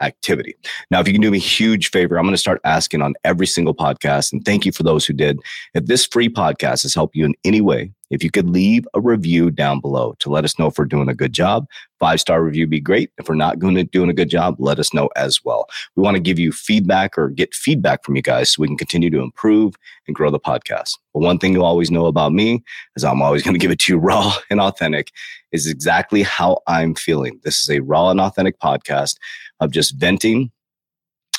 activity. Now, if you can do me a huge favor, I'm going to start asking on every single podcast. And thank you for those who did. If this free podcast has helped you in any way, if you could leave a review down below to let us know if we're doing a good job, five star review be great. If we're not doing, doing a good job, let us know as well. We want to give you feedback or get feedback from you guys so we can continue to improve and grow the podcast. But one thing you'll always know about me is I'm always going to give it to you raw and authentic is exactly how I'm feeling. This is a raw and authentic podcast of just venting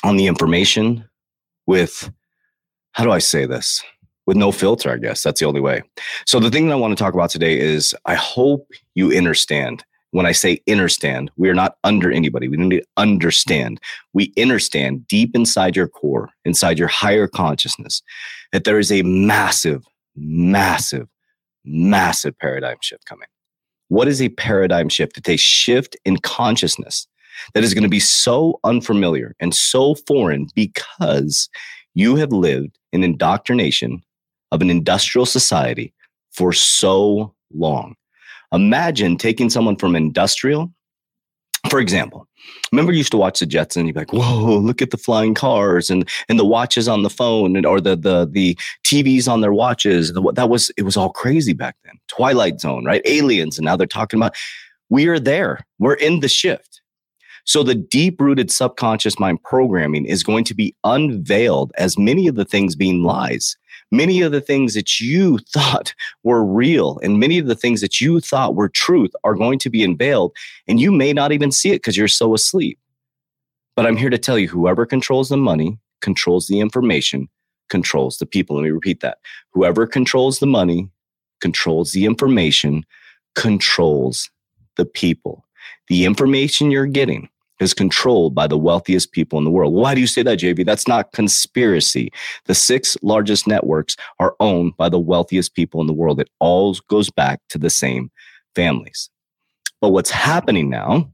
on the information with, how do I say this? With no filter, I guess. That's the only way. So, the thing that I want to talk about today is I hope you understand. When I say understand, we are not under anybody. We need to understand. We understand deep inside your core, inside your higher consciousness, that there is a massive, massive, massive paradigm shift coming. What is a paradigm shift? It's a shift in consciousness that is going to be so unfamiliar and so foreign because you have lived in indoctrination of an industrial society for so long. Imagine taking someone from industrial, for example, remember you used to watch the Jetsons, you'd be like, whoa, look at the flying cars and and the watches on the phone and or the the the TVs on their watches. That was it was all crazy back then. Twilight Zone, right? Aliens, and now they're talking about we are there. We're in the shift. So the deep rooted subconscious mind programming is going to be unveiled as many of the things being lies. Many of the things that you thought were real and many of the things that you thought were truth are going to be unveiled. And you may not even see it because you're so asleep. But I'm here to tell you whoever controls the money, controls the information, controls the people. Let me repeat that. Whoever controls the money, controls the information, controls the people. The information you're getting is controlled by the wealthiest people in the world. Why do you say that, JV? That's not conspiracy. The six largest networks are owned by the wealthiest people in the world. It all goes back to the same families. But what's happening now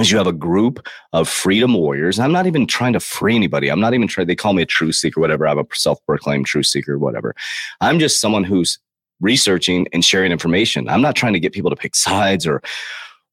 is you have a group of freedom warriors. I'm not even trying to free anybody. I'm not even trying, they call me a truth seeker, whatever. I'm a self proclaimed truth seeker, whatever. I'm just someone who's researching and sharing information. I'm not trying to get people to pick sides or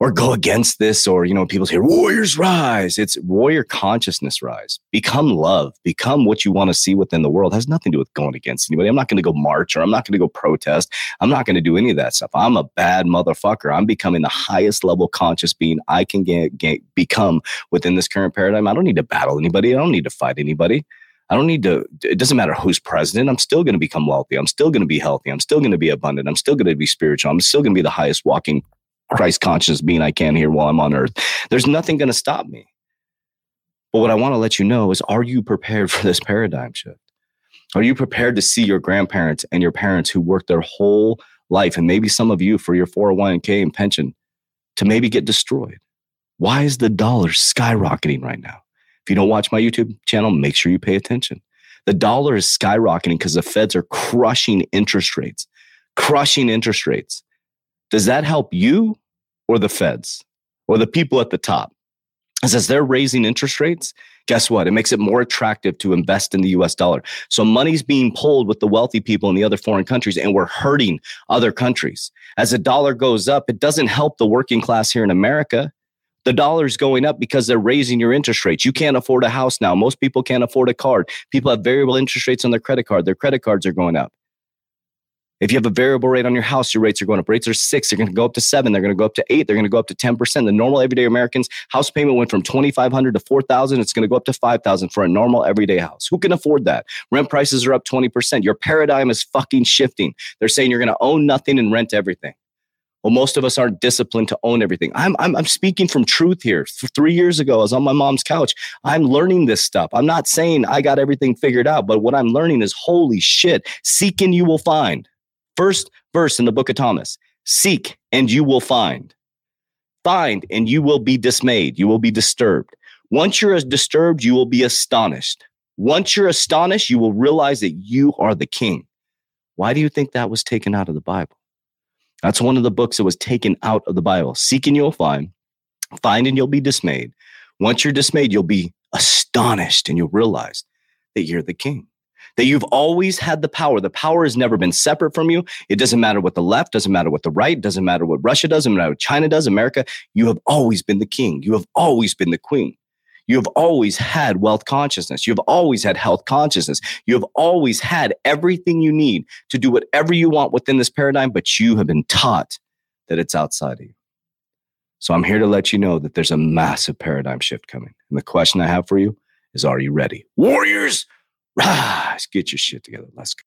or go against this or you know people say warriors rise. It's warrior consciousness rise. Become love. Become what you want to see within the world. It has nothing to do with going against anybody. I'm not going to go march or i'm not going to go protest. I'm not going to do any of that stuff. I'm a bad motherfucker. I'm becoming the highest level conscious being i can get, get become within this current paradigm. I don't need to battle anybody. I don't need to fight anybody. I don't need to, it doesn't matter who's president. I'm still going to become wealthy. I'm still going to be healthy. I'm still going to be abundant. I'm still going to be spiritual. I'm still going to be the highest walking Christ conscious being I can here while I'm on earth. There's nothing going to stop me. But what I want to let you know is are you prepared for this paradigm shift? Are you prepared to see your grandparents and your parents who worked their whole life, and maybe some of you for your 401k and pension, to maybe get destroyed? Why is the dollar skyrocketing right now? If you don't watch my YouTube channel, make sure you pay attention. The dollar is skyrocketing because the feds are crushing interest rates, crushing interest rates. Does that help you or the feds or the people at the top? As as they're raising interest rates, guess what? It makes it more attractive to invest in the US dollar. So money's being pulled with the wealthy people in the other foreign countries, and we're hurting other countries. As the dollar goes up, it doesn't help the working class here in America. The dollar's going up because they're raising your interest rates. You can't afford a house now. Most people can't afford a card. People have variable interest rates on their credit card. Their credit cards are going up. If you have a variable rate on your house, your rates are going up. Rates are six, they're going to go up to seven, they're going to go up to eight, they're going to go up to 10%. The normal everyday Americans house payment went from 2,500 to 4,000. It's going to go up to 5,000 for a normal everyday house. Who can afford that? Rent prices are up 20%. Your paradigm is fucking shifting. They're saying you're going to own nothing and rent everything. Well, most of us aren't disciplined to own everything. I'm, I'm, I'm speaking from truth here. Three years ago, I was on my mom's couch. I'm learning this stuff. I'm not saying I got everything figured out, but what I'm learning is holy shit, seeking you will find. First verse in the book of Thomas Seek and you will find. Find and you will be dismayed. You will be disturbed. Once you're as disturbed, you will be astonished. Once you're astonished, you will realize that you are the king. Why do you think that was taken out of the Bible? That's one of the books that was taken out of the Bible. Seek and you'll find. Find and you'll be dismayed. Once you're dismayed, you'll be astonished and you'll realize that you're the king that you've always had the power. The power has never been separate from you. It doesn't matter what the left, doesn't matter what the right, doesn't matter what Russia does, doesn't matter what China does, America. You have always been the king. You have always been the queen. You have always had wealth consciousness. You have always had health consciousness. You have always had everything you need to do whatever you want within this paradigm, but you have been taught that it's outside of you. So I'm here to let you know that there's a massive paradigm shift coming. And the question I have for you is Are you ready? Warriors, rise, get your shit together. Let's go.